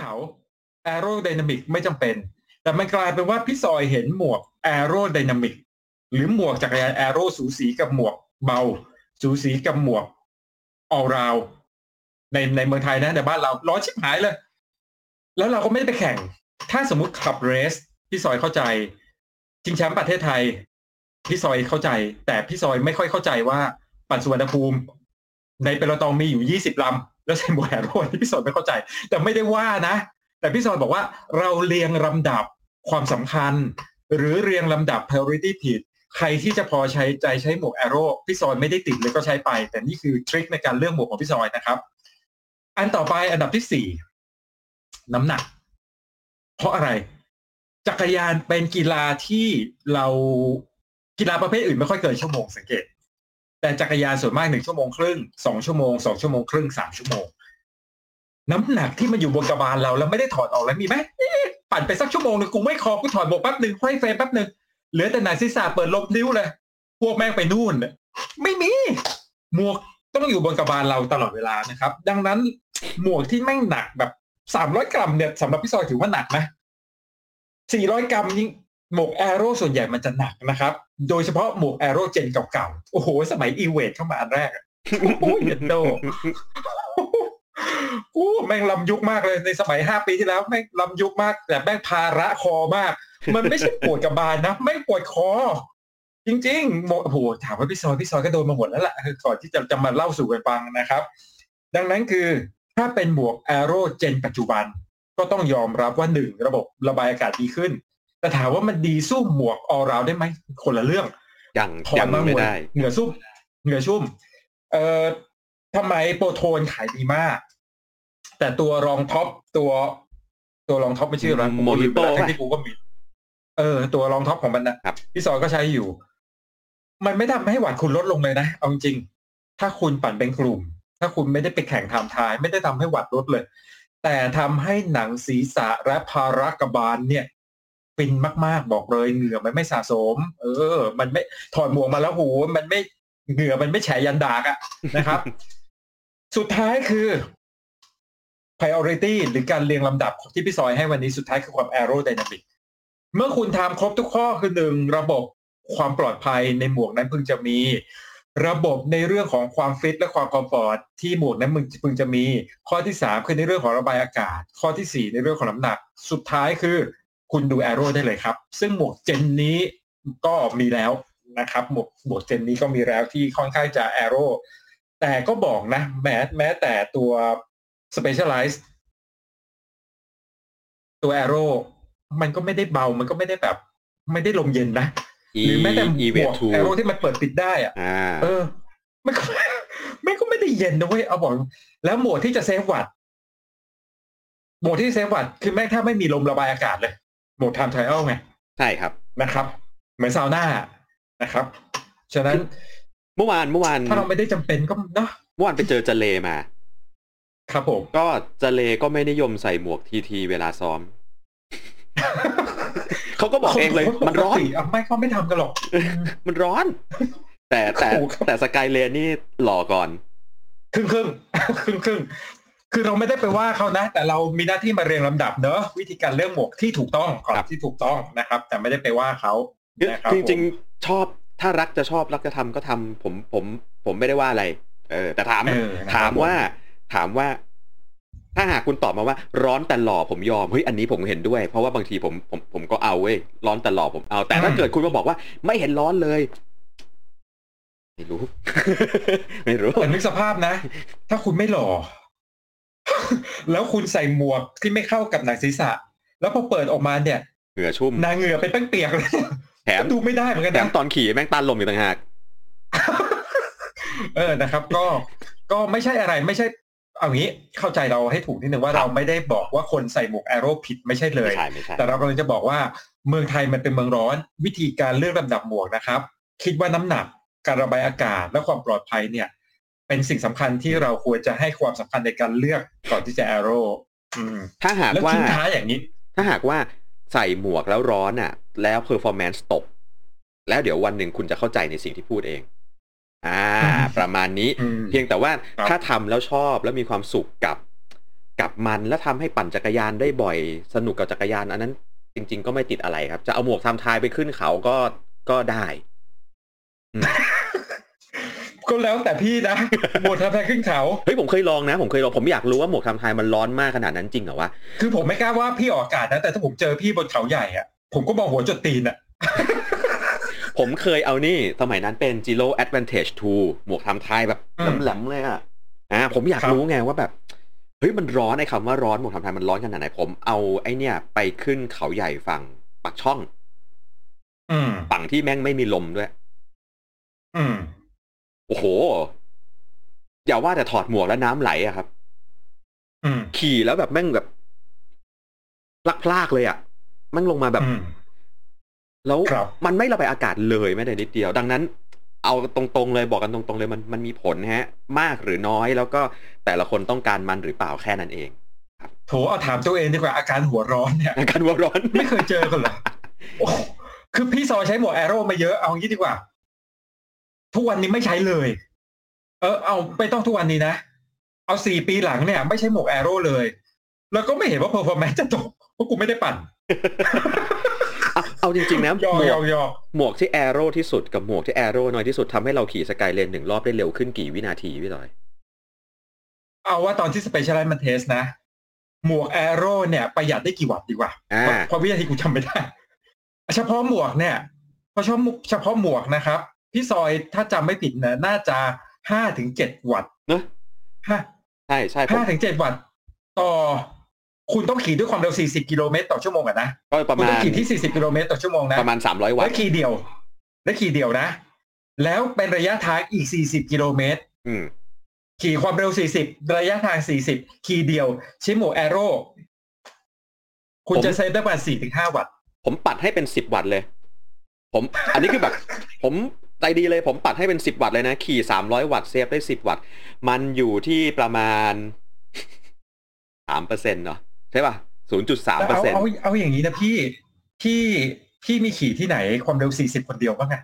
เขา aerodynamic ไม่จำเป็น แต่มันกลายเป็นว่าพี่ซอยเห็นหมวก aerodynamic หรือหมวกจักรยาน aero สูสีกับหมวกเบา สูสีกับหมวก all round ในในเมืองไทยนะแต่บ้านเราร้อนชิบหายเลย แล้วเราก็ไม่ได้ไปแข่ง ถ้าสมมุติขับเรสพี่ซอยเข้าใจชิงแชมป์ประเทศไทย พี่ซอยเข้าใจ แต่พี่ซอยไม่ค่อยเข้าใจว่า ปั่นสุวรรณภูมิ ในเปโลตองมีอยู่ยี่สิบลำ แล้วใช้โมแฮโรที่พี่ซอยไม่เข้าใจ แต่ไม่ได้ว่านะ แต่พี่ซอยบอกว่าเราเรียงลำดับความสำคัญ หรือเรียงลำดับ priority ผิดใครที่จะพอใช้ใจใช้หมวกแอโร่พี่ซอยไม่ได้ติดเลยก็ใช้ไป แต่นี่คือทริคในการเลือกหมวกของพี่ซอยนะครับ อันต่อไปอันดับที่สี่น้ำหนัก เพราะอะไร จักรยานเป็นกีฬาที่เรากีฬาประเภทอื่นไม่ค่อยเกินชั่วโมงสังเกต แต่จักรยานส่วนมากหนึ่งชั่วโมงครึ่งสองชั่วโมงสองชั่วโมงครึ่งสามชั่วโมง น้ำหนักที่มันอยู่บนกระบาลเราแล้วไม่ได้ถอดออกแล้วมีไหมปั่นไปสักชั่วโมงหนึ่งกูไม่คอกูถอดหมวกแป๊บหนึ่งไขว้เฟรมแป๊บหนึ่งเหลือแต่หนังศีรษะเปิดลมนิ้วเลย พวกแม่งไปนู่นไม่มีหมวกต้องอยู่บนกระบาลเราตลอดเวลานะครับ ดังนั้นหมวกที่แม่งหนักแบบสามร้อยกรัมเนี่ยสำหรับพี่ซอยถือว่าหนักนะสี่ร้อยกรัมยิ่ง หมวกแอโร่ส่วนใหญ่มันจะหนักนะครับ โดยเฉพาะหมวกแอโร่เจนเก่าๆ โอ้โห สมัยอีเวทเข้ามาอันแรกอะโอ้ยเย็นโดกูแม่งลำยุกมากเลยในสมัยห้าปีที่แล้วแม่งลำยุกมาก แต่แม่งภาระคอมาก มันไม่ใช่ปวดกระบาลนะแม่งปวดคอ จริงๆหมโอ้โหถามว่าพี่ซอยพี่ซอยก็โดนมาหมดแล้วล่ะคือก่อนที่จะจะมาเล่าสู่กันฟังนะครับ ดังนั้นคือถ้าเป็นหมวกแอโร่เจนปัจจุบันก็ต้องยอมรับว่าหนึ่งระบบระบายอากาศดีขึ้น แต่ถามว่ามันดีสู้หมวกออราวได้ไหมคนละเรื่องยังถอยันงมาหมไม่ดได้เหงื่อซุ่มเหงื่อชุ่ม เอ่อทำไมโปรโทนขายดีมาก แต่ตัวรองท็อปตัวตัวรองท็อปไม่ชื่ออะไรโมฮิโต้ทั้งที่กูก็มี เออ ตัวรองท็อปของมันนะครับพี่ซอยก็ใช้อยู่ มันไม่ทำให้หวัดคุณลดลงเลยนะเอาจริงๆถ้าคุณปั่นเป็นกลุ่ม ถ้าคุณไม่ได้ไปแข่งไทม์ทาย ไม่ได้ทำให้หวัดลดเลย แต่ทำให้หนังศีรษะและภาระกบาลเนี่ย ฟินมากๆ บอกเลยเหงื่อมันไม่สะสม เออ มันไม่ถอดหมวกมาแล้วหูมันไม่เหงื่อมันไม่แฉยันดากอะนะครับ สุดท้ายคือ priority หรือการเรียงลำดับที่พี่ซอยให้วันนี้สุดท้ายคือความ aerodynamic เมื่อคุณทำครบทุกข้อคือหนึ่งระบบความปลอดภัยในหมวกนั้นพึงจะมี ระบบในเรื่องของความฟิตและความคอมฟอร์ตที่หมวกนั้นมึงพึงจะมี ข้อที่สามคือในเรื่องของระบายอากาศ ข้อที่สี่ในเรื่องของน้ำหนัก สุดท้ายคือ คุณดูแอโร่ได้เลยครับ ซึ่งหมวกเจนนี้ก็มีแล้วนะครับ หมวกหมวกเจนนี้ก็มีแล้วที่ค่อนข้างจะแอโร่แต่ก็บอกนะ แม้แม้แต่ตัว Specialized ตัวแอโร่มันก็ไม่ได้เบา มันก็ไม่ได้แบบ ไม่ได้ลมเย็นนะ หรือแม้แต่หอีมเววกทูแอโร่ที่มันเปิดปิดได้อะอ่าเออ มันก็มันก็ไม่ได้เย็นนะเว้ยเอาบอก แล้วโหมดที่จะเซฟวัตโหมดที่เซฟวัตคือแม่งถ้าไม่มีลมระบายอากาศเลยโหมด time trial ไงใช่ครับนะครับ เหมือนซาวน่านะครับ ฉะนั้นเมื่อวานเมื่อวานถ้าเราไม่ได้จำเป็นก็เนาะเมื่อวานไปเจอเจเลมา ครับผม ก็เจเลก็ไม่นิยมใส่หมวกทีทีเวลาซ้อมเขาก็บอกเองเลย มันร้อนปกติะไม่เขาไม่ทำกันหรอก มันร้อน แต่แต่โอ้โหแต่สกายเลนนี่หล่อก่อน ครึ่งครึ่งครึ่งครึ่ง คือเราไม่ได้ไปว่าเขานะ แต่เรามีหน้าที่มาเรียงลำดับเนอะวิธีการเลือกหมวกที่ถูกต้องก่อนครับที่ถูกต้องนะครับ แต่ไม่ได้ไปว่าเขานะครับจริงผมๆชอบถ้ารักจะชอบรักจะทำก็ทำผมผมผมไม่ได้ว่าอะไร เออ แต่ถามเออนะครับถามว่า ถามว่า ถ้าหากคุณตอบมาว่า ร้อนแต่หล่อผมยอมเฮ้ยอันนี้ผมเห็นด้วย เพราะว่าบางทีผมผมผมก็เอาเว้ยร้อนแต่หล่อผมเอา แต่ถ้าเกิดคุณมาบอกว่า ไม่เห็นร้อนเลย ไม่รู้ ไม่รู้แต่นึกสภาพนะ ถ้าคุณไม่หล่อ แล้วคุณใส่หมวกที่ไม่เข้ากับหนังศีรษะ แล้วพอเปิดออกมาเนี่ยเหงื่อชุ่มนางเหงื่อเป็นแป้งเปียกเลยแถมดูไม่ได้เหมือนกันแถมนะตอนขี่แม่งตานลมอยู่ต่างหากเออนะครับ ก็ก็ไม่ใช่อะไรไม่ใช่เอางี้เข้าใจเราให้ถูกนิดนึงว่าครับเราไม่ได้บอกว่าคนใส่หมวกแอโร่ผิดไม่ใช่เลยไม่ใช่ไม่ใช่แต่เรากำลังจะบอกว่าเมืองไทยมันเป็นเมืองร้อน วิธีการเลือกลำดับหมวกนะครับ คิดว่าน้ำหนักการระบายอากาศและความปลอดภัยเนี่ย เป็นสิ่งสำคัญที่เราควรจะให้ความสำคัญในการเลือกก่อนที่จะแอโร่อืมถ้าหากแล้วว่าทิ้งท้ายอย่างนี้ ถ้าหากว่าใส่หมวกแล้วร้อนอะ แล้ว performance ตก แล้วเดี๋ยววันหนึ่งคุณจะเข้าใจในสิ่งที่พูดเอง อ่าอืมประมาณนี้อืมเพียงแต่ว่าครับถ้าทำแล้วชอบแล้วมีความสุขกับ กับมันแล้วทำให้ปั่นจักรยานได้บ่อย สนุกกับจักรยาน อันนั้น จริง ๆ ก็ไม่ติดอะไรครับ จะเอาหมวกทำทายไปขึ้นเขาก็ก็ได้ ก็แล้วแต่พี่นะหมดทำแพขึ้นเขาเฮ้ยผมเคยลองนะ ผมเคยลองผมอยากรู้ว่าหมวกทำทายมันร้อนมากขนาดนั้นจริงเหรอวะคือผมไม่กล้าว่าพี่ออกอากาศนะแต่ถ้าผมเจอพี่บนเขาใหญ่อะผมก็มองหัวจดตีนอะผมเคยเอานี่สมัยนั้นเป็น Giro Advantage 2 หมวกทำทายแบบแหลมๆเลยอะอ่าผมอยากรู้ไงว่าแบบเฮ้ยมันร้อนไอ้คำว่าร้อนหมวกทำทายมันร้อนขนาดไหนผมเอาไอ้เนี่ย ไปขึ้นเขาใหญ่ฝั่งปากช่องอืมฝั่งที่แม่งไม่มีลมด้วยอืม โอ้โห อย่าว่าแต่ถอดหมวกแล้วน้ำไหลอะครับอืมขี่แล้วแบบแม่งแบบพลากๆเลยอะแม่งลงมาแบบอืมแล้วครับมันไม่ระบายอากาศเลยแม้แต่นิดเดียว ดังนั้น เอาตรงๆเลยบอกกันตรงๆเลยมันมันมีผลฮะ มากหรือน้อยแล้วก็แต่ละคนต้องการมันหรือเปล่าแค่นั้นเองโถเอาถามตัวเองดีกว่าอาการหัวร้อนเนี่ยอาการวัวร้อนไม่เคยเจอกันเหรอโอ้คือพี่ซอใช้หมวกแอโร่มาเยอะเอางี้ดีกว่า ทุกวันนี้ไม่ใช้เลย เออ เอาไม่ต้องทุกวันนี้นะ เอาสี่ปีหลังเนี่ย ไม่ใช้หมวก aero เลย แล้วก็ไม่เห็นว่า performance จะตกเพราะกูไม่ได้ปั่น เอาเอาจริงๆนะยอหมยวอกยอหมวกที่ aero ที่สุดกับหมวกที่ aero น้อยที่สุดทำให้เราขี่ Sky Lane หนึ่งรอบได้เร็วขึ้นกี่วินาทีพี่ต่อย เอาว่าตอนที่ Specialized มัน test นะ หมวก aero เนี่ยประหยัดได้กี่วัตต์ดีกว่าอ่าเพราะเพราะวินาทีกูจำไม่ได้เฉพาะหมวกเนี่ยเพราะเฉพาะหมวกเฉพาะหมวกนะครับ พี่ซอยถ้าจำไม่ผิดนะน่าจะห้าถึงเจ็ดวัตต์เนอะห้าใช่ใช่ผมห้าถึงเจ็ดวัตต์ต่อ คุณต้องขี่ด้วยความเร็ว 40 กิโลเมตรต่อชั่วโมงอะนะก็ประคุณมาต้องณขี่ที่ 40 กิโลเมตรต่อชั่วโมงนะประมาณสามร้อยวัตและต์ขี่เดียว และขี่เดียวนะ แล้วเป็นระยะทางอีก 40 กิโลเมตรอืมขี่ความเร็ว 40 ระยะทาง 40 ขี่เดียวใช้หมวกแอโร่คุณจะ save ได้ประมาณ4ถึง5วัตต์ผมปัดให้เป็นสิบวัตต์เลย ผม อันนี้คือแบบ ผม ใจดีเลยผมปัดให้เป็นสิบวัตต์เลยนะ ขี่สามร้อยวัตต์ save ได้สิบวัตต์ มันอยู่ที่ประมาณสามเปอร์เซ็นต์เนาะใช่ป่ะศูนย์จุดสามเปอร์เอาเซ็นต์เอาเอาอย่างนี้นะพี่พี่พี่มีขี่ที่ไหนความเร็ว 40 คนเดียวบ้างอะ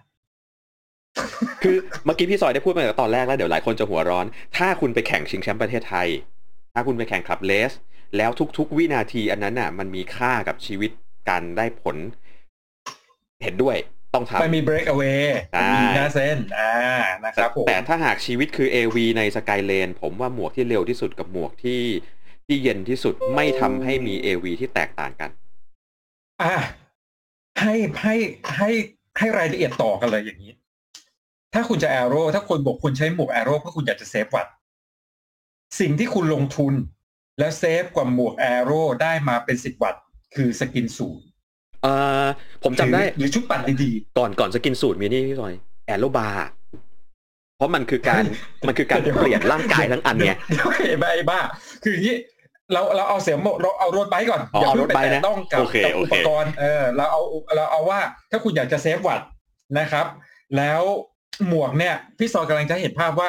คือเมื่อกี้พี่ซอยได้พูดมาตั้งแต่ตอนแรกแล้วเดี๋ยวหลายคนจะหัวร้อน ถ้าคุณไปแข่งชิงแชมป์ประเทศไทย ถ้าคุณไปแข่งขับเลส แล้วทุก ๆ วินาทีอันนั้นน่ะ มันมีค่ากับชีวิตการได้ผล เห็นด้วย ต้องทำมันมี break away ใช่มีหน้าเส้นอ่านะครับผมแต่ถ้าหากชีวิตคือ AV ในสกายเลนผมว่าหมวกที่เร็วที่สุดกับหมวกที่ที่เย็นที่สุดไม่ทำให้มี AV ที่แตกต่างกัน อ่าให้ให้ให้ให้รายละเอียดต่อกันเลยอย่างนี้ ถ้าคุณจะ aero ถ้าคนบอกคุณใช้หมวก aero เพราะคุณอยากจะ save วัตต์สิ่งที่คุณลงทุนแล้ว save กว่าหมวก aero ได้มาเป็นสิบวัตต์คือ skinsuit เอ่อผมจำได้หรือชุดปั่นดีก่อนก่อน skinsuit มีนี่พี่ซอย aero bar เพราะมันคือการมันคือการเดี๋ยวเปลี่ยนร่างกายทั้งอันไงเดี๋ยวเห็นไหมไอ้บ้า คืออย่างนี้เราเราเอาเสียงโมเราเอารถ bike ก่อนอ๋ออย่าเพิ่งรถไป bike นะแตะต้องกับโอเคกับโออุเคปกรณ์เออเราเอาเราเอาว่าถ้าคุณอยากจะ save วัตต์นะครับ แล้วหมวกเนี่ย พี่ซอยกำลังจะเห็นภาพว่า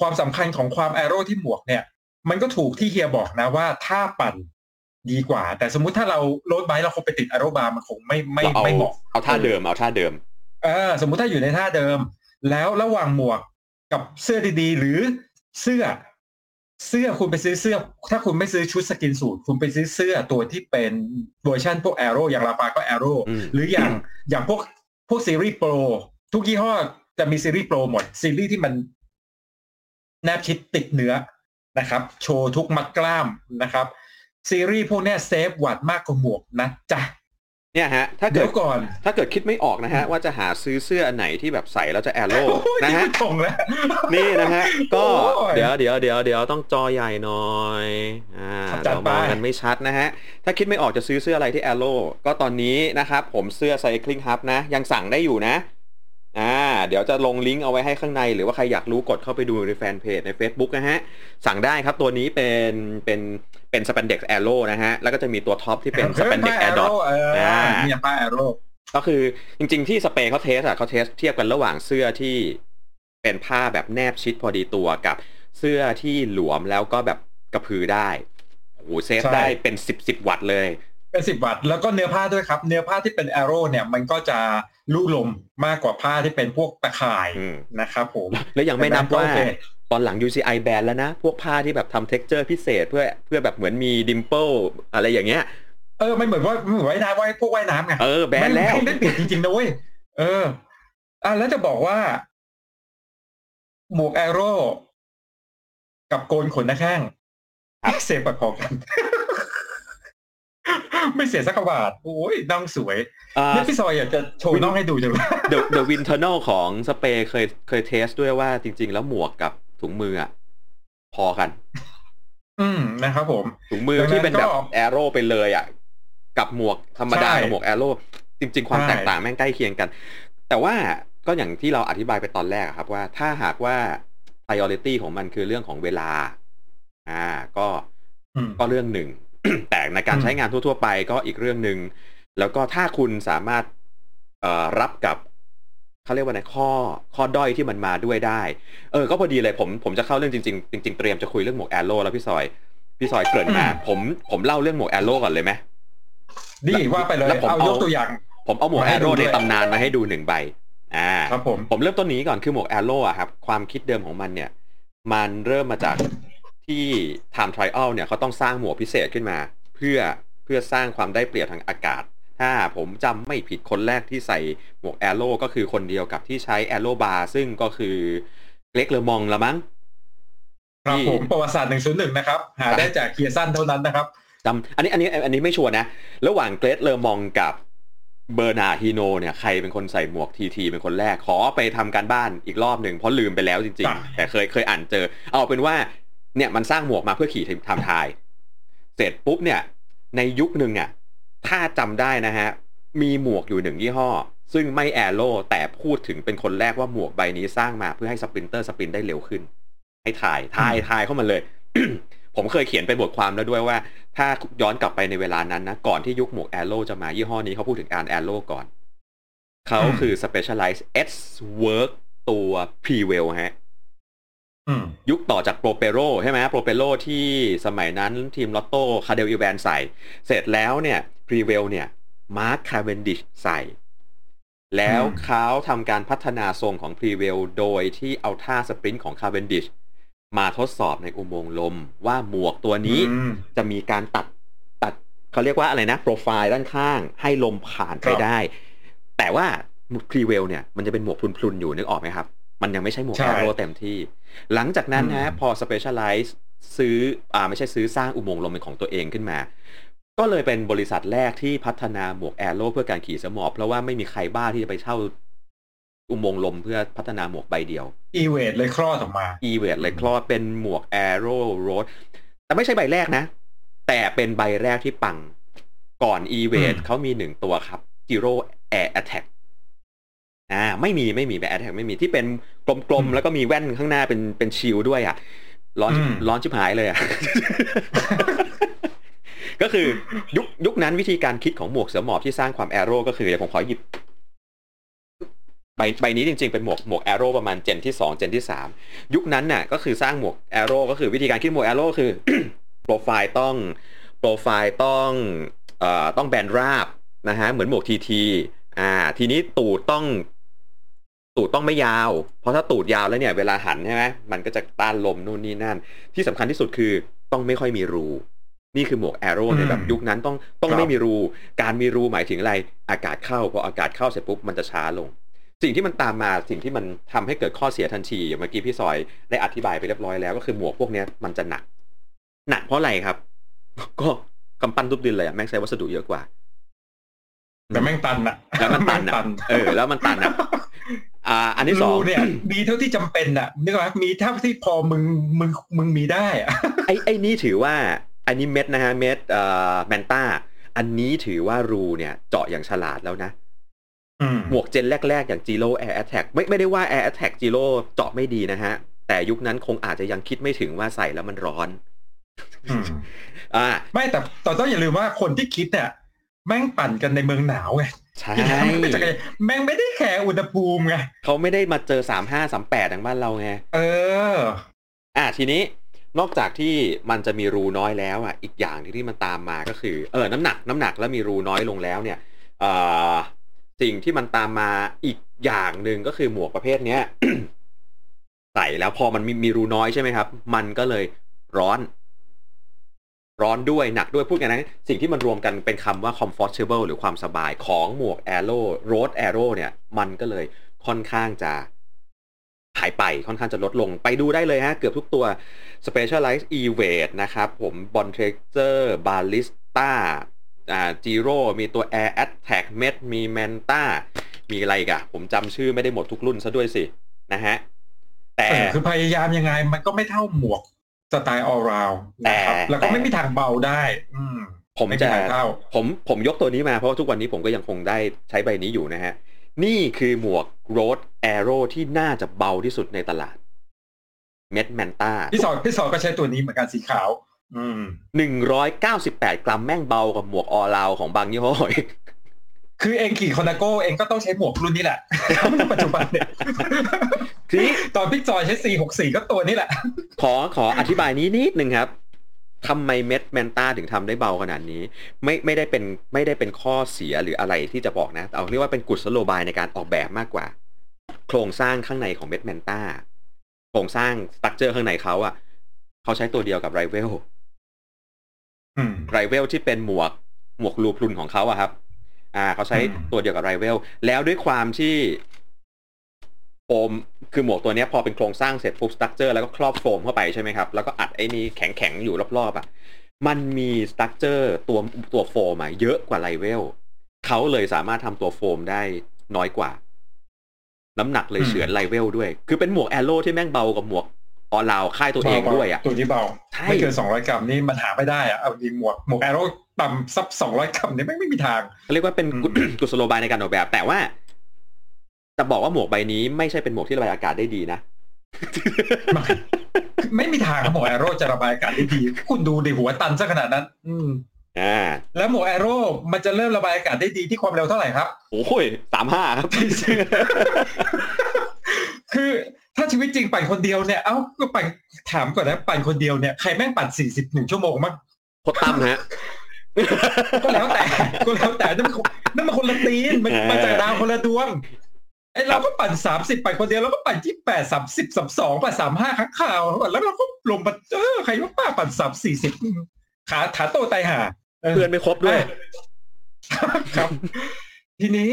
ความสำคัญของความ aero ที่หมวกเนี่ย มันก็ถูกที่เฮียบอกนะว่าถ้าปั่น ดีกว่า แต่สมมุติถ้าเรา road bike เราคงไปติด aero bar มันคงไม่ไม่เราเอาไม่เหมาะเอาท่าเดิมเอาท่าเดิมเออสมมุติถ้าอยู่ในท่าเดิม แล้วระหว่างหมวกกับเสื้อดีๆ หรือเสื้อเสื้อคุณไปซื้อเสื้อ ถ้าคุณไม่ซื้อชุด skinsuit คุณไปซื้อเสื้อตัวที่เป็นเวอร์ชันพวก aero อย่าง Rapha ก็ aero อืมหรืออย่างอย่างพวกพวกซีรีส์โปรทุกยี่ห้อจะมีซีรีส์โปรหมด ซีรีส์ที่มันแนบชิดติดเนื้อนะครับ โชว์ทุกมัดกล้ามนะครับ ซีรีส์พวกเนี้ย save วัตต์มากกว่าหมวกนะจ๊ะเนี่ยฮะถ้าเดี๋เกิยดวก่อนถ้าเกิดคิดไม่ออกนะฮะ ว่าจะหาซื้อเสื้ออันไหนที่แบบใส่แล้วจะ aero โอ้ยนะฮะนี่มันตรงแล้วนี่นะฮะ ก็โอ้ยเดี๋ยวเดี๋ยวเดี๋ยวเดี๋ยวต้องจอใหญ่หน่อยอ่าจัดเราไปมองกันไม่ชัดนะฮะ ถ้าคิดไม่ออกจะซื้อเสื้ออะไรที่ aero ก็ตอนนี้นะครับผมเสื้อ Cycling Hub นะ ยังสั่งได้อยู่นะอ่าเดี๋ยวจะลงลิงก์เอาไว้ให้ข้างใน หรือว่าใครอยากรู้กดเข้าไปดูในแฟนเพจใน Facebook นะฮะ สั่งได้ครับตัวนี้เป็นเป็น เป็น spandex aero นะฮะ แล้วก็จะมีตัว top ที่เป็น spandex air dot เอออ่าเนี่ยผ้า aero ก็คือจริง ๆ ที่สเปรย์เขา test อะเขา test เทียบกันระหว่างเสื้อที่เป็นผ้าแบบแนบชิดพอดีตัวกับเสื้อที่หลวมแล้วก็แบบกระพือได้โอ้โห save ได้เป็นสิบสิบวัตต์เลยเป็นสิบวัตต์แล้วก็เนื้อผ้าด้วยครับ เนื้อผ้าที่เป็น aero เนี่ยมันก็จะลู่ลมมากกว่าผ้าที่เป็นพวกตะข่ายอืมนะครับผมแล้วยังไม่นับว่าโอเค ตอนหลัง UCI แบนแล้วนะ พวกผ้าที่แบบทำ texture พิเศษเพื่อเพื่อแบบเหมือนมี dimple อะไรอย่างเงี้ยเออมันเหมือนว่ามันเหมือนว่ายน้ำว่ายพวกว่ายน้ำไงเออแบนแล้วแม่งได้เปลี่ยนจริงๆนะเว้ยเอออะแล้วจะบอกว่า หมวกแอโร่กับโกนขนหน้าแข้งเสียประกอบกัน ไม่เสียสักกว่าบาทโอ้ยน่องสวยอ่าเนี่ยพี่ซอยอยากจะโชว์น่องให้ดูจังเลย The The Winternal ของสเปรย์เคยเคยเทสด้วยว่าจริง ๆ แล้วหมวกกับ ถุงมืออะพอกัน อืมนะครับผม ถุงมือดังนั้นที่เป็นแบบก็แอโร่ไปเลยอะ กับหมวกธรรมดาใช่กับหมวกแอโร่จริง ๆ ความใช่แตกต่างแม่งใกล้เคียงกัน แต่ว่าก็อย่างที่เราอธิบายไปตอนแรกอะครับ ว่าถ้าหากว่า priority ของมันคือเรื่องของเวลา อ่า ก็อืมก็เรื่องหนึ่ง แต่ในการอืมใช้งานทั่ว ๆ ไปก็อีกเรื่องหนึ่ง แล้วก็ถ้าคุณสามารถเอ่อรับกับ เขาเรียกว่าไงข้อข้อด้อยที่มันมาด้วยได้ เออ ก็พอดีเลยผมผมจะเข้าเรื่องจริงๆจริงๆเตรียมจะคุยเรื่องหมวกแอโร่แล้วพี่ซอย พี่ซอยเกริ่นมา ผมผมเล่าเรื่องหมวกแอโร่ก่อนเลยไหมดีว่าไปเลยแล้วผมเอาเอายกตัวอย่าง ผมเอาหมวกมาแอให้ดูโร่ด้ในวยตำนานมาให้ดูหนึ่งใบ อ่าครับผมผมเริ่มต้นนี้ก่อนคือหมวกแอโร่อะครับ ความคิดเดิมของมันเนี่ย มันเริ่มมาจากที่ Time Trial เนี่ยเขาต้องสร้างหมวกพิเศษขึ้นมา เพื่อเพื่อสร้างความได้เปรียบทางอากาศ ถ้าผมจำไม่ผิดคนแรกที่ใส่หมวกแอโร่ก็คือคนเดียวกับที่ใช้แอโร่บาร์ซึ่งก็คือเกรกเลอมองละมั้งครับที่ผมประวัติศาสตร์หนึ่งศูนย์หนึ่งนะครับ หาได้จากเคียร์สั้นเท่านั้นนะครับจำอันนี้อันนี้อันนี้ไม่ชัวร์นะ ระหว่างเกรกเลอมองกับเบอร์นาร์ฮิโนเนี่ยใครเป็นคนใส่หมวกทีทีเป็นคนแรกขอไปทำการบ้านอีกรอบหนึ่งเพราะลืมไปแล้วจริงจ้ะๆแต่เคยเคยอ่านเจอ เอาเป็นว่าเนี่ยมันสร้างหมวกมาเพื่อขี่ทำทาย เสร็จปุ๊บเนี่ย ในยุคหนึ่งอะ ถ้าจำได้นะฮะ มีหมวกอยู่หนึ่งยี่ห้อ ซึ่งไม่ aero แต่พูดถึงเป็นคนแรกว่าหมวกใบนี้สร้างมาเพื่อให้ sprinter sprint ได้เร็วขึ้น ให้ถ่ายถ่ายถ่ายเข้ามาเลย ผมเคยเขียนเป็นบทความแล้วด้วยว่า ถ้าย้อนกลับไปในเวลานั้นนะก่อนที่ยุคหมวก aero จะมายี่ห้อนี้เขาพูดถึงการ aero ก่อนเขาอืมคือ Specialized S-Works ตัว Prevail ฮะอืมยุคต่อจากโปรเปโรใช่ไหมโปรเปโรที่สมัยนั้นทีมลอตโต้คาเดลอีแวนใส่ เสร็จแล้วเนี่ย พรีเวลเนี่ยมาร์คคาเวนดิชใส่ แล้วอืมเขาทำการพัฒนาทรงของพรีเวลโดยที่เอาท่า sprint ของคาเวนดิชมาทดสอบในอุโมงค์ลมว่าหมวกตัวนี้อืมจะมีการตัดตัดเขาเรียกว่าอะไรนะ โปรไฟล์ด้านข้างให้ลมผ่านไปครับได้ แต่ว่าพรีเวลเนี่ยมันจะเป็นหมวกพรุนๆอยู่นึกออกไหมครับ มันยังไม่ใช่หมวกใช่ aero เต็มที่ หลังจากนั้นอืมฮะพอ Specialized ซื้ออ่าไม่ใช่ซื้อสร้างอุโมงค์ลมเป็นของตัวเองขึ้นมา ก็เลยเป็นบริษัทแรกที่พัฒนาหมวกแอโร่เพื่อการขี่สมอบเพราะว่าไม่มีใครบ้าที่จะไปเช่าอุโมงค์ลมเพื่อพัฒนาหมวกใบเดียวอีเวทเลยคลอดออกมา e v e t เลยคลอดเป็นหมวก Aero Road แต่ไม่ใช่ใบแรกนะ แต่เป็นใบแรกที่ปังก่อน e v e t อืมเขามีหนึ่งตัวครับ Giro Air Attack อ่าไม่มีไม่มีแบบ Air Attack ไม่มีที่เป็นกลมๆ แล้วก็มีแว่นข้างหน้าเป็นเป็นชิลด้วยอะร้อนอืมร้อนชิบหายเลยอะ ก็คือยุคยุคนั้นวิธีการคิดของหมวกเสือหมอบที่สร้างความแอโร่ก็คือเดี๋ยวผมขอหยิบใบใบนี้จริงๆเป็นหมวกหมวกแอโร่ประมาณเจนที่สองเจนที่สามยุคนั้นน่ะก็คือสร้างหมวกแอโร่ก็คือวิธีการคิดหมวกแอโร่คือโปรไฟล์ต้องโปรไฟล์ต้องเอ่อต้องแบนราบนะฮะเหมือนหมวกทีทีอ่า ทีนี้ตูดต้อง ตูดต้องไม่ยาว เพราะถ้าตูดยาวแล้วเนี่ย เวลาหันใช่ไหมมันก็จะต้านลมนู่นนี่นั่น ที่สำคัญที่สุดคือต้องไม่ค่อยมีรู นี่คือหมวกแอโร่ในแบบอืมยุคนั้นต้องต้องครับไม่มีรู การมีรูหมายถึงอะไรอากาศเข้าพออากาศเข้าเสร็จปุ๊บมันจะช้าลง สิ่งที่มันตามมาสิ่งที่มันทำให้เกิดข้อเสียทันทีอย่างเมื่อกี้พี่ซอยได้อธิบายไปเรียบร้อยแล้วก็คือหมวกพวกเนี้ยมันจะหนัก หนักเพราะอะไรครับ ก็กำปั้นทุบดินเลยอะแม่งใช้วัสดุเยอะกว่าแต่แม่งตันอะแล้วมันตันแม่อะงเออ แล้วมันตันอะอ่า อันที่สองรูเนี่ย มีเท่าที่จำเป็นอะนึกว่ามีเท่าที่พอมึงมึงมึงมีได้อะไอ้ไอ้นี่ถือว่า อันนี้เม็ดนะฮะเม็ดเอ่อแมนต้าอันนี้ถือว่ารูเนี่ยเจาะอย่างฉลาดแล้วนะอืมหมวกเจนแรก ๆ อย่าง Giro Air Attack ไม่ไม่ได้ว่า Air Attack Giro เจาะไม่ดีนะฮะ แต่ยุคนั้นคงอาจจะยังคิดไม่ถึงว่าใส่แล้วมันร้อนอืมอ่า ไม่แต่แต่ต้องอย่าลืมว่าคนที่คิดเนี่ยแม่งปั่นกันในเมืองหนาวไงใช่ที่ทำให้จักรยานแม่งไม่ได้แคร์อุณหภูมิไงเขาไม่ได้มาเจอสามห้าสามแปดอย่างบ้านเราไงเออ อะทีนี้ นอกจากที่มันจะมีรูน้อยแล้วอะอีกอย่างที่ที่มันตามมาก็คือเออน้ำหนักน้ำหนักแล้วมีรูน้อยลงแล้วเนี่ยเออสิ่งที่มันตามมาอีกอย่างหนึ่งก็คือหมวกประเภทเนี้ยใส่แล้วพอมันมีมีรูน้อยใช่ไหมครับ มันก็เลยร้อน ร้อนด้วยหนักด้วยพูดกันนะสิ่งที่มันรวมกันเป็นคำว่า comfortable หรือความสบายของหมวก Aero Road Aero เนี่ย มันก็เลยค่อนข้างจะ หายไปค่อนข้างจะลดลงไปดูได้เลยฮะ เกือบทุกตัว Specialized E-Weight นะครับผม Bond t r a c e r Ballista อ่า Giro มีตัว Air Attack Med มี Manta มีอะไรอีกอะผมจำชื่อไม่ได้หมดทุกรุ่นซะด้วยสิ นะฮะ แต่เออคือพยายามยังไงมันก็ไม่เท่าหมวกสไตล์ all round นะครับแต่แล้วก็ไม่มีทางเบาได้ อืมผมไม่จะมีทางเท่าผมผมยกตัวนี้มาเพราะว่าทุกวันนี้ผมก็ยังคงได้ใช้ใบนี้อยู่นะฮะ นี่คือหมวก Road Arrow ที่น่าจะเบาที่สุดในตลาด Med Manta พี่สอนพี่สอนก็ใช้ตัวนี้เหมือนกันสีขาว อืม198กรัมแม่งเบากว่าหมวกออลาวของบางยี่ห้ออีกคือเองขี่คอนาโก้เองก็ต้องใช้หมวกรุ่นนี้แหละปัจจุบันเนี่ยทีนี้ตอนพี่จอยใช้ 464 ก็ตัวนี้แหละ ขอขออธิบายนี้นิดนึงครับ ทำไมเม็ดแมนตาถึงทำได้เบาขนาดนี้ ไม่ไม่ได้เป็นไม่ได้เป็นข้อเสียหรืออะไรที่จะบอกนะแต่เอาเรียกว่าเป็นกุศโลบายในการออกแบบมากกว่า โครงสร้างข้างในของเม็ดแมนตาโครงสร้าง structure ข้างในเขาอะเขาใช้ตัวเดียวกับไรเวลอืมไรเวลที่เป็นหมวกหมวกรูพรุนของเขาอะครับ อ่า เขาใช้อืมตัวเดียวกับไรเวล แล้วด้วยความที่ โฟมคือหมวกตัวเนี้ยพอเป็นโครงสร้างเสร็จปุ๊บ structure แล้วก็ครอบโฟมเข้าไปใช่ไหมครับแล้วก็อัดไอ้นี่แข็งๆอยู่รอบๆอะมันมี structure ตัวตัวโฟมอะเยอะกว่าไรเวลเขาเลยสามารถทำตัวโฟมได้น้อยกว่า น้ำหนักเลยเฉือนไรเวลด้วย คือเป็นหมวกแอโร่ที่แม่งเบากว่าหมวกออลาวค่ายตัวเองด้วยอะตัวนี้เบาใช่ไม่เกิน200กรัมนี่มันหาไม่ได้อะเอาจริงหมวกหมวกแอโร่ต่ำซับ200กรัมนี่ไม่ไม่มีทางเขาเรียกว่าเป็นกุอืมกุศโลบายในการออกแบบแต่ว่า จะบอกว่าหมวกใบนี้ไม่ใช่เป็นหมวกที่ระบายอากาศได้ดีนะไม่ไม่มีทางครับหมวกแอโร่จะระบายอากาศได้ดี คุณดูดิหัวตันซะขนาดนั้น อืมอ่าแล้วหมวกแอโร่มันจะเริ่มระบายอากาศได้ดีที่ความเร็วเท่าไหร่ครับโอ้ยสามห้าครับคือถ้าชีวิตจริงปั่นคนเดียวเนี่ยเอ้าก็ปั่นถามก่อนนะปั่นคนเดียวเนี่ยใครแม่งปั่นสี่สิบหนึ่งชั่วโมงมั้งโคตรตั้มฮะก็แล้วแต่ก็แล้วแต่นั่นมันคนนั่นมันคนละตีนมันเออมาจากดาวคนละดวง ไอเราก็ปั่นสามสิบปั่นคนเดียวเราก็ปั่นที่แปดสามสิบสามสองปั่นสามห้าครั้งข่าว แล้วเราก็ลงมาเออใครว่าป้าปั่นสามสี่สิบขาขาโตไตายห่าเพื่อนไม่ครบด้วย ครับ ทีนี้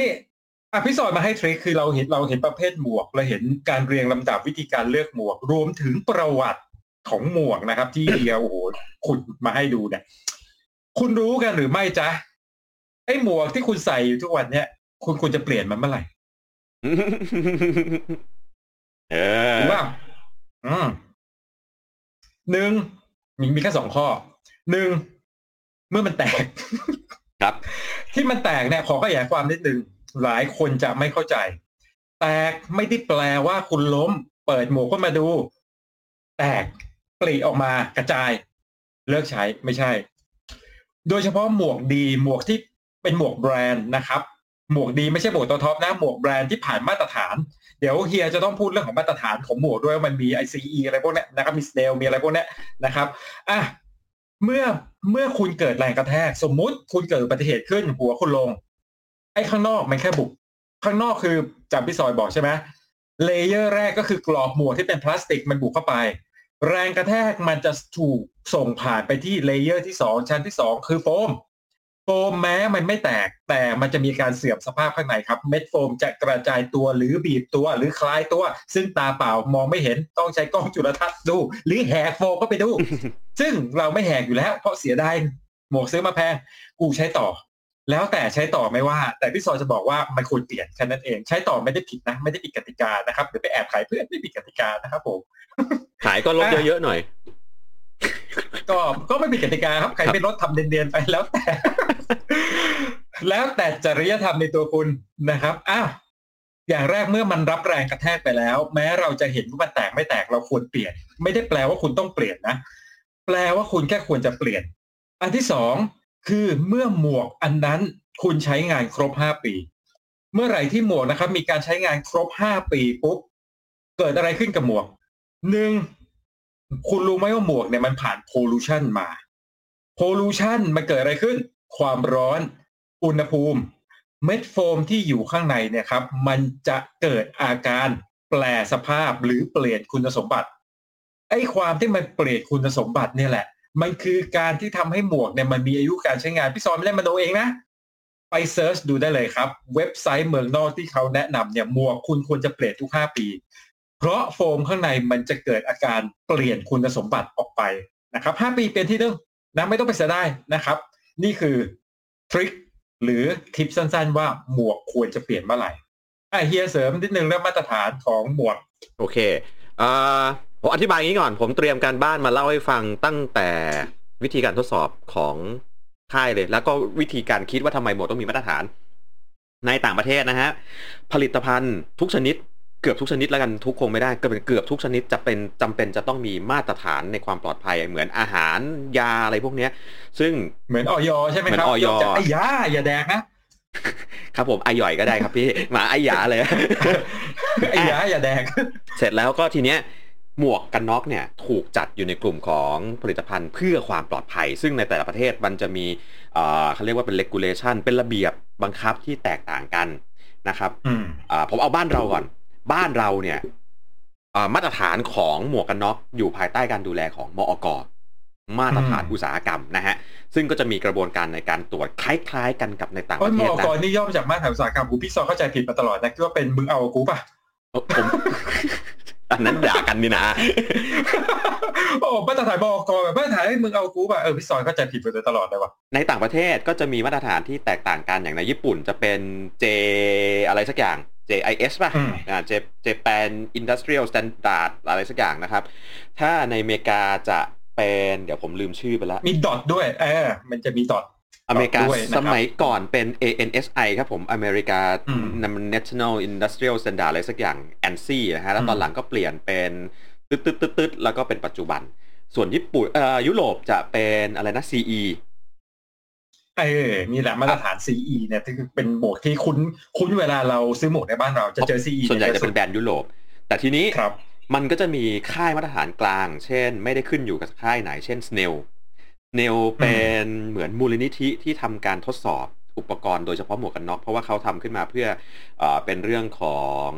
อะพี่สอนมาให้ทริคคือเราเห็นเราเห็นประเภทหมวกเราเห็นการเรียงลำดับวิธีการเลือกหมวก รวมถึงประวัติของหมวกนะครับ ที่เดียวโอ้โหขุดมาให้ดูเนี่ยคุณรู้กันหรือไม่จ๊ะไอ้หมวกที่คุณใส่อยู่ทุกวันเนี้ยคุณควรจะเปลี่ยนมันเมื่อไหร่ เออถูกป่ะอืมหนึ่งมีมีแค่สองข้อหนึ่งเมื่อมันแตก ครับ ที่มันแตกเนี่ยขอขยายความนิดนึงหลายคนจะไม่เข้าใจ แตกไม่ได้แปลว่าคุณล้ม เปิดหมวกขึ้นมาดู แตกปลีออกมากระจาย เลิกใช้ไม่ใช่ โดยเฉพาะหมวกดีหมวกที่เป็นหมวกแบรนด์นะครับ หมวกดีไม่ใช่หมวกตัว top นะ หมวกแบรนด์ที่ผ่านมาตรฐาน เดี๋ยวเฮียจะต้องพูดเรื่องของมาตรฐานของหมวกด้วยว่ามันมี ICE อะไรพวกนี้นะครับมี Snell มีอะไรพวกนี้นะครับอะเมื่อเมื่อคุณเกิดแรงกระแทก สมมุติคุณเกิดอุบัติเหตุขึ้นหัวคุณลง ไอ้ข้างนอกมันแค่บุก ข้างนอกคือจำพี่ซอยบอกใช่ไหม layer แรกก็คือกรอบหมวกที่เป็นพลาสติกมันบุกเข้าไป แรงกระแทกมันจะถูกส่งผ่านไปที่ layer ที่สองชั้นที่สองคือโฟม โฟมแม้มันไม่แตกแต่มันจะมีการเสื่อมสภาพข้างในครับ เม็ดโฟมจะกระจายตัวหรือบีบตัวหรือคลายตัว ซึ่งตาเปล่ามองไม่เห็นต้องใช้กล้องจุลทรรศน์ดู หรือแหกโฟมเข้าไปดู ซึ่งเราไม่แหกอยู่แล้ว เพราะเสียดายหมวกซื้อมาแพง กูใช้ต่อ แล้วแต่ใช้ต่อไม่ว่า แต่พี่ซอยจะบอกว่ามันควรเปลี่ยนแค่นั้นเอง ใช้ต่อไม่ได้ผิดนะไม่ได้ผิดกติกานะครับเดี๋ยวไปแอบขายเพื่อนไม่ผิดกติกานะครับผมขายก็ลดเยอะๆหน่อยก็ก็ไม่ผิดกติกาครับ ใครครับไม่ลดทำเนียนๆไปแล้วแต่ แล้วแต่จริยธรรมในตัวคุณนะครับอ้าวอย่างแรกเมื่อมันรับแรงกระแทกไปแล้ว แม้เราจะเห็นว่ามันแตกไม่แตกเราควรเปลี่ยน ไม่ได้แปลว่าคุณต้องเปลี่ยนนะ แปลว่าคุณแค่ควรจะเปลี่ยน อันที่สองคือเมื่อหมวกอันนั้นคุณใช้งานครบห้าปี เมื่อไหร่ที่หมวกนะครับ มีการใช้งานครบห้าปีปุ๊บเกิดอะไรขึ้นกับหมวกหนึ่งคุณรู้ไหมว่าหมวกเนี่ยมันผ่าน pollution มา pollution มันเกิดอะไรขึ้น ความร้อนอุณหภูมิ เม็ดโฟมที่อยู่ข้างในเนี่ยครับ มันจะเกิดอาการแปลสภาพหรือเปลี่ยนคุณสมบัติไอ้ความที่มันเปลี่ยนคุณสมบัติเนี่ยแหละ มันคือการที่ทำให้หมวกเนี่ยมันมีอายุการใช้งานพี่ซอนไม่ได้มโนเองนะไป search ดูได้เลยครับ เว็บไซต์เมืองนอกที่เขาแนะนำเนี่ยหมวกคุณควรจะเปลี่ยนทุก 5 ปี เพราะโฟมข้างในมันจะเกิดอาการเปลี่ยนคุณสมบัติออกไปนะครับ5ปีเป็นที่นึงนะไม่ต้องไปเสียได้นะครับ นี่คือทริคหรือทิปสั้นๆ ว่าหมวกควรจะเปลี่ยนเมื่อไหร่อะเฮียเสริมนิดนึงเรื่องมาตรฐานของหมวก โอเคเอ่อผมอธิบายงี้ก่อน ผมเตรียมการบ้านมาเล่าให้ฟังตั้งแต่วิธีการทดสอบของค่ายเลย แล้วก็วิธีการคิดว่าทำไมหมวกต้องมีมาตรฐาน ในต่างประเทศนะฮะ ผลิตภัณฑ์ทุกชนิด เกือบทุกชนิดแล้วกันทุกคงไม่ได้ก็เป็นเกือบทุกชนิดจะเป็นจำเป็นจะต้องมีมาตรฐานในความปลอดภัยเหมือนอาหารยาอะไรพวกเนี้ย ซึ่งเหมือนออยใช่ไหมครับเหมือนอยจะไอ้ยาอย่าแดกนะครับผมไอหย่อยก็ได้ครับพี่หมาไอหยาเลยไอ้ยาอย่าแดกเสร็จแล้วก็ทีเนี้ยหมวกกันน็อกเนี่ยถูกจัดอยู่ในกลุ่มของผลิตภัณฑ์เพื่อความปลอดภัย ซึ่งในแต่ละประเทศมันจะมีเอ่อเขาเรียกว่าเป็น regulation เป็นระเบียบบังคับที่แตกต่างกันนะครับอืมอ่าผมเอาบ้านเราก่อน บ้านเราเนี่ยอ่ามาตรฐานของหมวกกันน็อกอยู่ภายใต้การดูแลของมอกมาตรฐานอืมอุตสาหกรรมนะฮะ ซึ่งก็จะมีกระบวนการในการตรวจคล้าย ๆ กันกับในต่างปโอ้ยระมเทศอนะกรนี่ย่อมาจากมาตรฐานอุตสาหกรรมกูพี่ซอเข้าใจผิดมาตลอดนะคิดว่าเป็นมึงเอากูป่ะเอ้าผม อันนั้นด่ากันนี่นะโอ้มาตรฐานมอกรแบบมาตรฐานให้มึงเอากูป่ะเออพี่ซอยเข้าใจผิดมาโดยตลอดเลยว่ะในต่างประเทศก็จะมีมาตรฐานที่แตกต่างกันอย่างในญี่ปุ่นจะเป็น J อะไรสักอย่าง JIS ป่ะอืมอ่า J Japan Industrial Standard อะไรสักอย่างนะครับ ถ้าในอเมริกาจะเป็น เดี๋ยวผมลืมชื่อไปแล้ว มีดอทด้วยเออมันจะมีดอท อเมริกาด้วยนะครับสมัยก่อนเป็น ANSI ครับผมอเมริกาอืม National Industrial Standard อะไรสักอย่าง ANSI นะฮะ แล้วตอนอืมหลังก็เปลี่ยนเป็นตึ๊ดตึ๊ดตึ๊ดตึ๊ดแล้วก็เป็นปัจจุบัน ส่วนญี่ปุ่นเอ่อยุโรปจะเป็นอะไรนะ CE เออนี่แหละมาตรฐาน CE เนี่ยที่คือเป็นหมวกที่คุ้นคุ้นเวลาเราซื้อหมวกในบ้านเราจะเจอ CE ส่วนใหญ่จะเป็นแบรนด์ยุโรป แต่ทีนี้ครับมันก็จะมีค่ายมาตรฐานกลาง เช่น ไม่ได้ขึ้นอยู่กับค่ายไหน เช่น Snell Snell เป็นเหมือนมูลนิธิที่ทำการทดสอบอุปกรณ์โดยเฉพาะหมวกกันน็อกเพราะว่าเขาทำขึ้นมาเพื่อเออเป็นเรื่องของ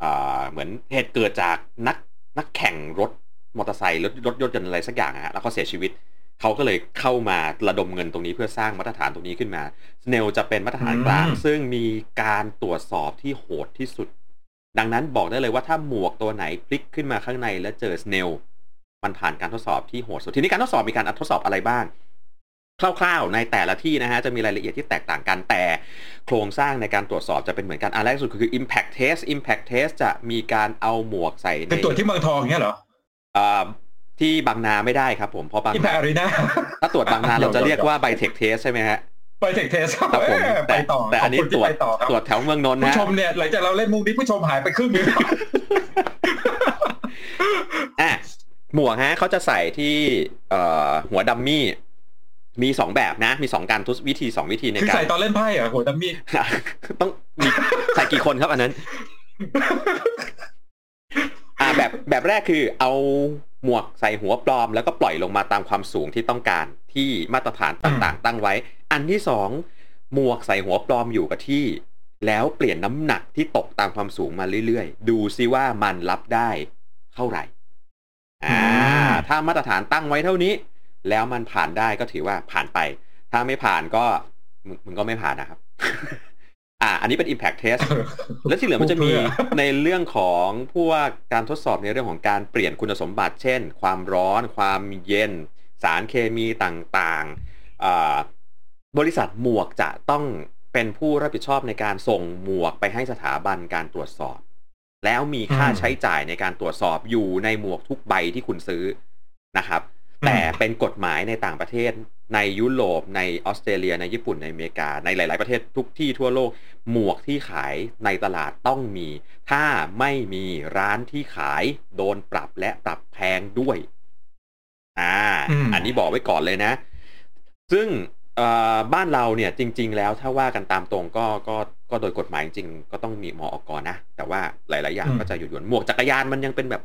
เออเหมือนเหตุเกิดจากนักนักแข่งรถมอเตอร์ไซค์รถรถยนต์อะไรสักอย่างอะฮะแล้วเขาเสียชีวิตเขาก็เลยเข้ามาระดมเงินตรงนี้เพื่อสร้างมาตรฐานตรงนี้ขึ้นมา Snell จะเป็นมาตรฐานกลางอืมซึ่งมีการตรวจสอบที่โหดที่สุด ดังนั้นบอกได้เลยว่าถ้าหมวกตัวไหนพลิกขึ้นมาข้างในแล้วเจอ Snell มันผ่านการทดสอบที่โหดสุดทีนี้การทดสอบมีการทดสอบอะไรบ้าง คร่าวๆ ในแต่ละที่นะฮะจะมีรายละเอียดที่แตกต่างกันแต่โครงสร้างในการตรวจสอบจะเป็นเหมือนกันอันแรกสุดคือ impact test impact test จะมีการเอาหมวกใส่ในเป็นตัวจที่เมืองทองเนี่ยเหรอเอ่อที่บางนาไม่ได้ครับผมเพราะบางที่แพนาอารีนาถ้าตรวจบางนาเราจะเรียกว่า by tech test ใช่ไหมฮะไปเทคเทสครับครับผมเออไปแต่ต่อแต่อันนี้ขบคุณตรวจที่ไปต่อครับตรวจแถวเมืองนนท์ผู้นะชมเนี่ยหลังจากเราเล่นมุกนี้ผู้ชมหายไปครึ่งหนึงอะ หมวกฮะเขาจะใส่ที่เอ่อหัวดัมมี่มีสองแบบนะ มีสองการทดวิธีสองวิธีในคือการใส่ตอนเล่นไพ่เหรอโหดัมมี่ต้องมีใส่กี่คนครับอันนั้น อ่าแบบแบบแรกคือเอาหมวกใส่หัวปลอม แล้วก็ปล่อยลงมาตามความสูงที่ต้องการที่มาตรฐานต่างๆ ตั้งไว้ อันที่สองหมวกใส่หัวปลอมอยู่กับที่ แล้วเปลี่ยนน้ำหนักที่ตกตามความสูงมาเรื่อยๆ ดูซิว่ามันรับได้เท่าไหร่ อ่าถ้ามาตรฐานตั้งไว้เท่านี้ แล้วมันผ่านได้ก็ถือว่าผ่านไป ถ้าไม่ผ่านก็มึงมึงก็ไม่ผ่านนะครับ อ่า อันนี้เป็น impact test แล้วที่เหลือมันจะมีเพื่อในเรื่องของพวกการทดสอบในเรื่องของการเปลี่ยนคุณสมบัติ เช่น ความร้อน ความเย็น สารเคมีต่างๆอ่าบริษัทหมวกจะต้องเป็นผู้รับผิดชอบในการส่งหมวกไปให้สถาบันการตรวจสอบ แล้วมีค่าอืมใช้จ่ายในการตรวจสอบอยู่ในหมวกทุกใบที่คุณซื้อนะครับอืมแต่เป็นกฎหมายในต่างประเทศในยุโรปในออสเตรเลียในญี่ปุ่นในอเมริกา ในหลาย ๆ ประเทศทุกที่ทั่วโลกหมวกที่ขายในตลาดต้องมี ถ้าไม่มีร้านที่ขายโดนปรับและปรับแพงด้วย อ่าอืมอันนี้บอกไว้ก่อนเลยนะ ซึ่งเอ่อ บ้านเราเนี่ยจริง ๆ แล้วถ้าว่ากันตามตรงก็ก็ก็โดยกฎหมายจริงๆก็ต้องมีมอกนะ แต่ว่าหลาย ๆ อย่างอืมก็จะหยุดหยวนๆหมวกจักรยานมันยังเป็นแบบ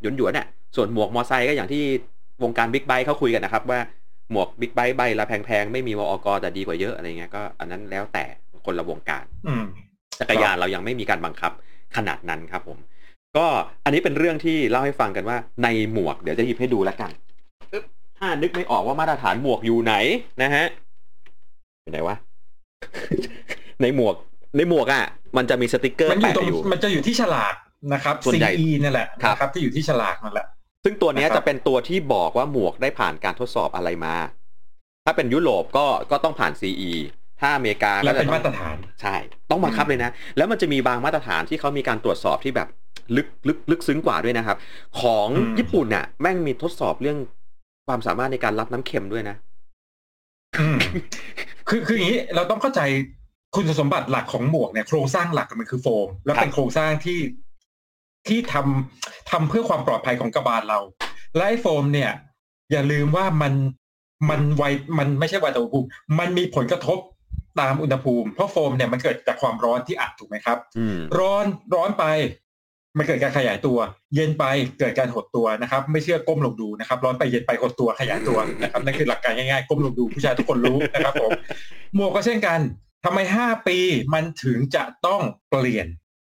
หยวนหยวนๆน่ะส่วนหมวกมอไซค์ก็อย่างที่วงการบิ๊กไบค์เขาคุยกันนะครับ ว่าหมวกบิ๊กไบค์ใบละแพง ๆ ไม่มีมอกแต่ดีกว่าเยอะอะไรเงี้ยก็อันนั้นแล้วแต่คนละวงการอืมจักรยานเรายังไม่มีการบังคับขนาดนั้นครับผม ก็อันนี้เป็นเรื่องที่เล่าให้ฟังกันว่าในหมวกเดี๋ยวจะหยิบให้ดูแล้วกันอึ๊บถ้านึกไม่ออกว่ามาตรฐานหมวกอยู่ไหนนะฮะ อยู่ไหนวะ ในหมวก ในหมวกอะ มันจะมีสติกเกอร์มันอยู่แปะตรงอยู่มันจะอยู่ที่ฉลากนะครับส่วนใหญ่ CE นั่นแหละครับนะครับ ที่อยู่ที่ฉลากนั่นแหละ ซึ่งตัวเนี้ยนะครับจะเป็นตัวที่บอกว่าหมวกได้ผ่านการทดสอบอะไรมา ถ้าเป็นยุโรปก็ก็ต้องผ่าน CE ถ้าอเมริกาและก็จะเป็นต้องมาตรฐานใช่ ต้องบังคับเลยนะ แล้วมันจะมีบางมาตรฐานที่เขามีการตรวจสอบที่แบบลึกลึกลึกซึ้งกว่าด้วยนะครับ ของอืมญี่ปุ่นน่ะ แม่งมีทดสอบเรื่องความสามารถในการรับน้ำเค็มด้วยนะอืม คือคืออย่างนี้เราต้องเข้าใจคุณสมบัติหลักของหมวกเนี่ยโครงสร้างหลักมันคือโฟม และเป็นโครงสร้างที่ที่ทำทำเพื่อความปลอดภัยของกระบาลเรา และไอ้โฟม เนี่ย อย่าลืมว่ามันมันไวมันไม่ใช่ไวต่ออุณหภูมิ มันมีผลกระทบตามอุณหภูมิ เพราะโฟมเนี่ยมันเกิดจากความร้อนที่อัดถูกไหมครับอืมร้อนร้อนไป มันเกิดการขยายตัว เย็นไปเกิดการหดตัวนะครับ ไม่เชื่อก้มลงดูนะครับ ร้อนไปเย็นไปหดตัวขยายตัวนะครับนั่นคือหลักการง่ายๆก้มลงดูผู้ชายทุกคนรู้นะครับผมหมวกก็เช่นกันทำไมห้าปีมันถึงจะต้องเปลี่ยน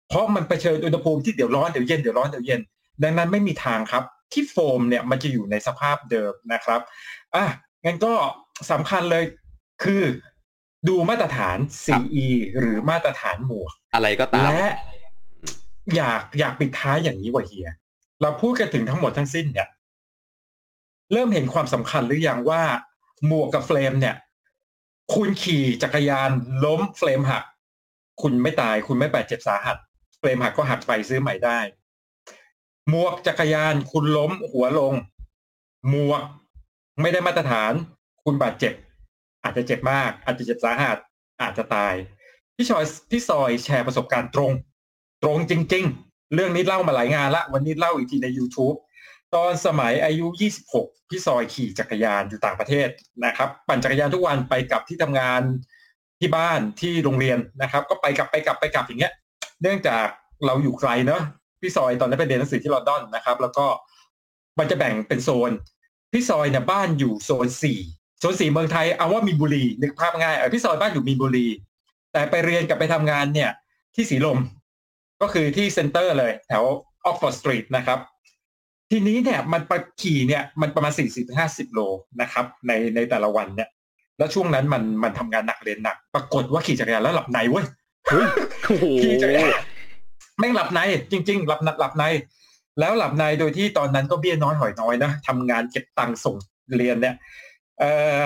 เพราะมันเผชิญอุณหภูมิที่เดี๋ยวร้อนเดี๋ยวเย็นเดี๋ยวร้อนเดี๋ยวเย็น ดังนั้นไม่มีทางครับ ที่โฟมเนี่ยมันจะอยู่ในสภาพเดิมนะครับอะงั้นก็สำคัญเลยคือดูมาตรฐาน CE หรือมาตรฐานหมวก อะไรก็ตามและ อยากอยากปิดท้ายอย่างนี้ว่าเฮีย เราพูดกันถึงทั้งหมดทั้งสิ้นเนี่ย เริ่มเห็นความสำคัญหรือยังว่า หมวกกับเฟรมเนี่ย คุณขี่จักรยานล้มเฟรมหัก คุณไม่ตายคุณไม่บาดเจ็บสาหัส เฟรมหักก็หักไปซื้อใหม่ได้ หมวกจักรยานคุณล้มหัวลง หมวกไม่ได้มาตรฐาน คุณบาดเจ็บ อาจจะเจ็บมาก อาจจะเจ็บสาหัสอาจจะตายพี่ชอยพี่ซอยแชร์ประสบการณ์ตรง ตรงจริง ๆ เรื่องนี้เล่ามาหลายงานละ วันนี้เล่าอีกทีใน YouTube ตอนสมัยอายุ 26 พี่ซอยขี่จักรยานอยู่ต่างประเทศนะครับ ปั่นจักรยานทุกวันไปกลับที่ทำงานที่บ้านที่โรงเรียนนะครับ ก็ไปกลับไปกลับไปกลับอย่างเงี้ย เนื่องจากเราอยู่ไกลเนอะพี่ซอยตอนนั้นไปเรียนหนังสือที่ลอนดอนนะครับ แล้วก็มันจะแบ่งเป็นโซน พี่ซอยเนี่ยบ้านอยู่โซนสี่โซนสี่เมืองไทยเอาว่ามีนบุรีนึกภาพง่ายเออพี่ซอยบ้านอยู่มีนบุรี แต่ไปเรียนกับไปทำงานเนี่ย ที่สีลม ก็คือที่ center เลยแถว Oxford Street นะครับ ทีนี้เนี่ยมันไปขี่เนี่ยมันประมาณสี่สิบห้าสิบโลนะครับ ในในแต่ละวันเนี่ย แล้วช่วงนั้นมันมันทำงานหนักเรียนหนัก ปรากฏว่าขี่จักรยานแล้วหลับในเว้ยเฮ้ยโอ้โหขี่จักรยานแม่งหลับในจริง ๆ หลับหลับใน แล้วหลับในโดยที่ตอนนั้นก็เบี้ยน้อยหอยน้อยนะทำงานเก็บตังค์ส่งเรียนเนี่ยเอ่อ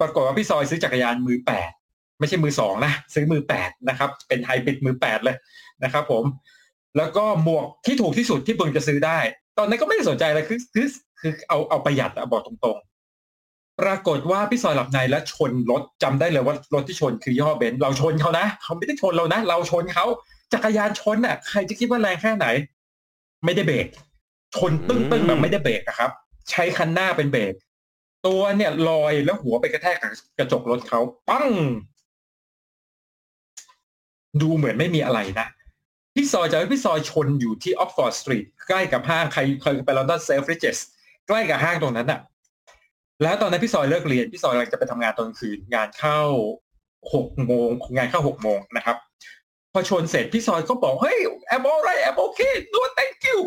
ปรากฏว่าพี่ซอยซื้อจักรยานมือแปดไม่ใช่มือสองนะซื้อมือแปดนะครับ เป็นไฮบริดมือแปดเลย นะครับผม แล้วก็หมวกที่ถูกที่สุดที่เพิ่งจะซื้อได้ ตอนนั้นก็ไม่ได้สนใจเลยคือคือคือเอาเอาประหยัดอะบอกตรงๆ ปรากฏว่าพี่ซอยหลับในแล้วชนรถจำได้เลยว่ารถที่ชนคือยี่ห้อเบนซ์เราชนเขานะเขาไม่ได้ชนเรานะ เราชนเขาจักรยานชนน่ะ ใครจะคิดว่าแรงแค่ไหน ไม่ได้เบรกชนตึ้งตึ้งๆแบบไม่ได้เบรกอะครับ ใช้คันหน้าเป็นเบรกตัวเนี่ยลอยแล้วหัวไปกระแทกกับกระจกรถเขาปั้ง ดูเหมือนไม่มีอะไรนะ พี่ซอยจะให้พี่ซอยชนอยู่ที่ Oxford Street ใกล้กับห้างใครเคยไปลอนดอน Selfridges ใกล้กับห้างตรงนั้นน่ะแล้วตอนนั้นพี่ซอยเลิกเรียนพี่ซอยกำลังจะไปทำงานตอนกลางคืนงานเข้าหกโมงงานเข้าหกโมงนะครับ พอชนเสร็จพี่ซอยก็บอกเฮ้ยแอมโอไรแอมโอเคโน thank you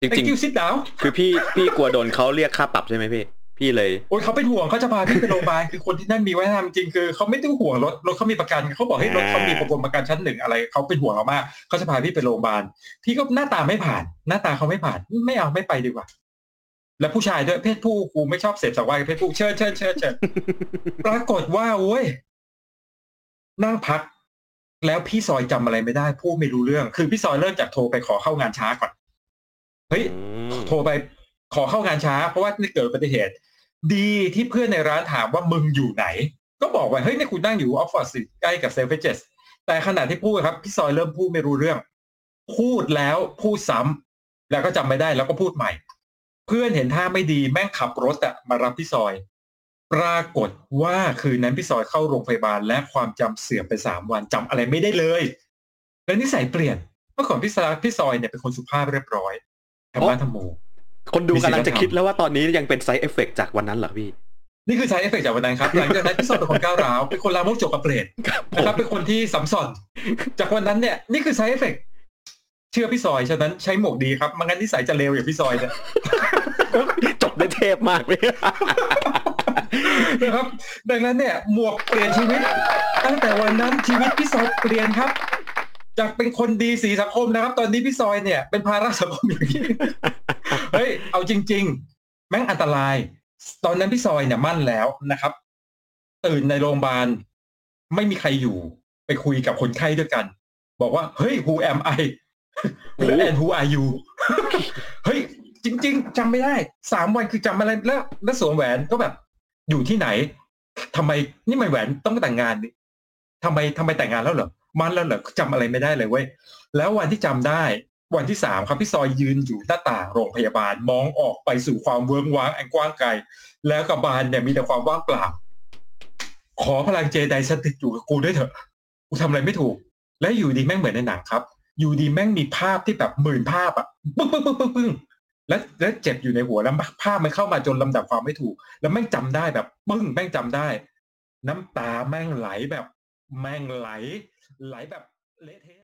จริง thank you sit down ๆคือพี่พี่กลัวโดนเขาเรียกค่าปรับใช่ไหมพี่ พี่เลยโอ้ยเขาเป็นห่วงเขาจะพาพี่ไปโรงพยาบาลคือคนที่นั่นมีไว้ทำจริงคือเขาไม่ต้องห่วงรถรถเขามีประกันเขาบอกให้รถเขามีประกันประกันชั้นหนึ่งอะไรเขาเป็นห่วงเรามากเขาจะพาพี่ไปโรงพยาบาลพี่ก็หน้าตาไม่ผ่าน หน้าตาเขาไม่ผ่านไม่เอาไม่ไปดีกว่า แล้วผู้ชายด้วยเพศผู้กูไม่ชอบเสพสังวาสกับเพศผู้เชิญเชิญเชิญเชิญปรากฏว่าโอ้ยนั่งพัก แล้วพี่ซอยจำอะไรไม่ได้พูดไม่รู้เรื่อง คือพี่ซอยเริ่มจากโทรไปขอเข้างานช้าก่อนเฮ้ยโทรไปขอเข้างานช้า เพราะว่านี่เกิดอุบัติเหตุ ดีที่เพื่อนในร้านถามว่ามึงอยู่ไหน ก็บอกว่าเฮ้ยนี่คุณนั่งอยู่ออฟฟอร์ดสิใกล้กับเซลฟ์เจสแต่ขณะที่พูดครับพี่ซอยเริ่มพูดไม่รู้เรื่อง พูดแล้วพูดซ้ำแล้วก็จำไม่ได้แล้วก็พูดใหม่ เพื่อนเห็นท่าไม่ดีแม่งขับรถอะมารับพี่ซอย ปรากฏว่าคืนนั้นพี่ซอยเข้าโรงพยาบาล และความจำเสื่อมไปสามวันจำอะไรไม่ได้เลย แล้วนิสัยเปลี่ยนเมื่อก่อนพี่ซอยพี่ซอยเนี่ยเป็นคนสุภาพเรียบร้อยธรรมะธัมโม คนดูมีศีลกำลังจะธรรมคิดแล้วว่าตอนนี้ยังเป็นไซ d ์เอฟเฟกจากวันนั้นเหรอพี่ นี่คือ side effect จากวันนั้นครับหลังจากนั้นพี่ซอยเป็นคนก้าวร้าวเป็นคนลามกจกกระเปรตนะครับเป็นคนที่สำส่อนจากวันนั้นเนี่ยนี่คือ side effectชื่อพี่ซอยฉะนั้นใช้หมวกดีครับไมันงั้นนิสัยจะเลวอย่างพี่ซอยเนี่ยจบได้เทพมากเลยนะครับ ดังนั้นเนี่ยหมวกเปลี่ยนชีวิต ตั้งแต่วันนั้นชีวิตพี่ซอยเปลี่ยนครับจากเป็นคนดีสีสังคมนะครับ ตอนนี้พี่ซอยเนี่ยเป็นภาระสังคมอย่างนี้ เฮ้ยเอาจริง ๆ แม่งอันตราย ตอนนั้นพี่ซอยเนี่ยมั่นแล้วนะครับ ตื่นในโรงพยาบาลไม่มีใครอยู่ ไปคุยกับคนไข้ด้วยกัน บอกว่า เฮ้ย who am I โอ้ and who are you เฮ้ย จริง ๆจำไม่ได้สามวันคือจำอะไรแล้ว แล้วสวมแหวนก็แบบ อยู่ที่ไหนทำไมนี่มันแหวนต้องแต่งงานนี่ทำไมทำไมแต่งงานแล้วเหรอมันแล้วเหรอจำอะไรไม่ได้เลยเว้ยแล้ววันที่จำได้ วันที่สามครับพี่ซอยยืนอยู่หน้าต่างโรงพยาบาลมองออกไปสู่ความเวิ้งว้างอันกว้างไกล แล้วกับบานเนี่ยมีแต่ความว่างเปล่า ขอพลังเจไดสถิตอยู่กับกูด้วยเถอะกูทำอะไรไม่ถูก และอยู่ดีแม่งเหมือนในหนังครับ อยู่ดีแม่งมีภาพที่แบบหมื่นภาพอะปึ้งปึ้งปึ้งปึ้งปึ้งแล้วแล้วเจ็บอยู่ในหัวแล้วภาพมันเข้ามาจนลำดับความไม่ถูก แล้วแม่งจำได้แบบปึ้งแม่งจำได้ น้ำตาแม่งไหลแบบ แม่งไหล ไหลแบบเละเทะ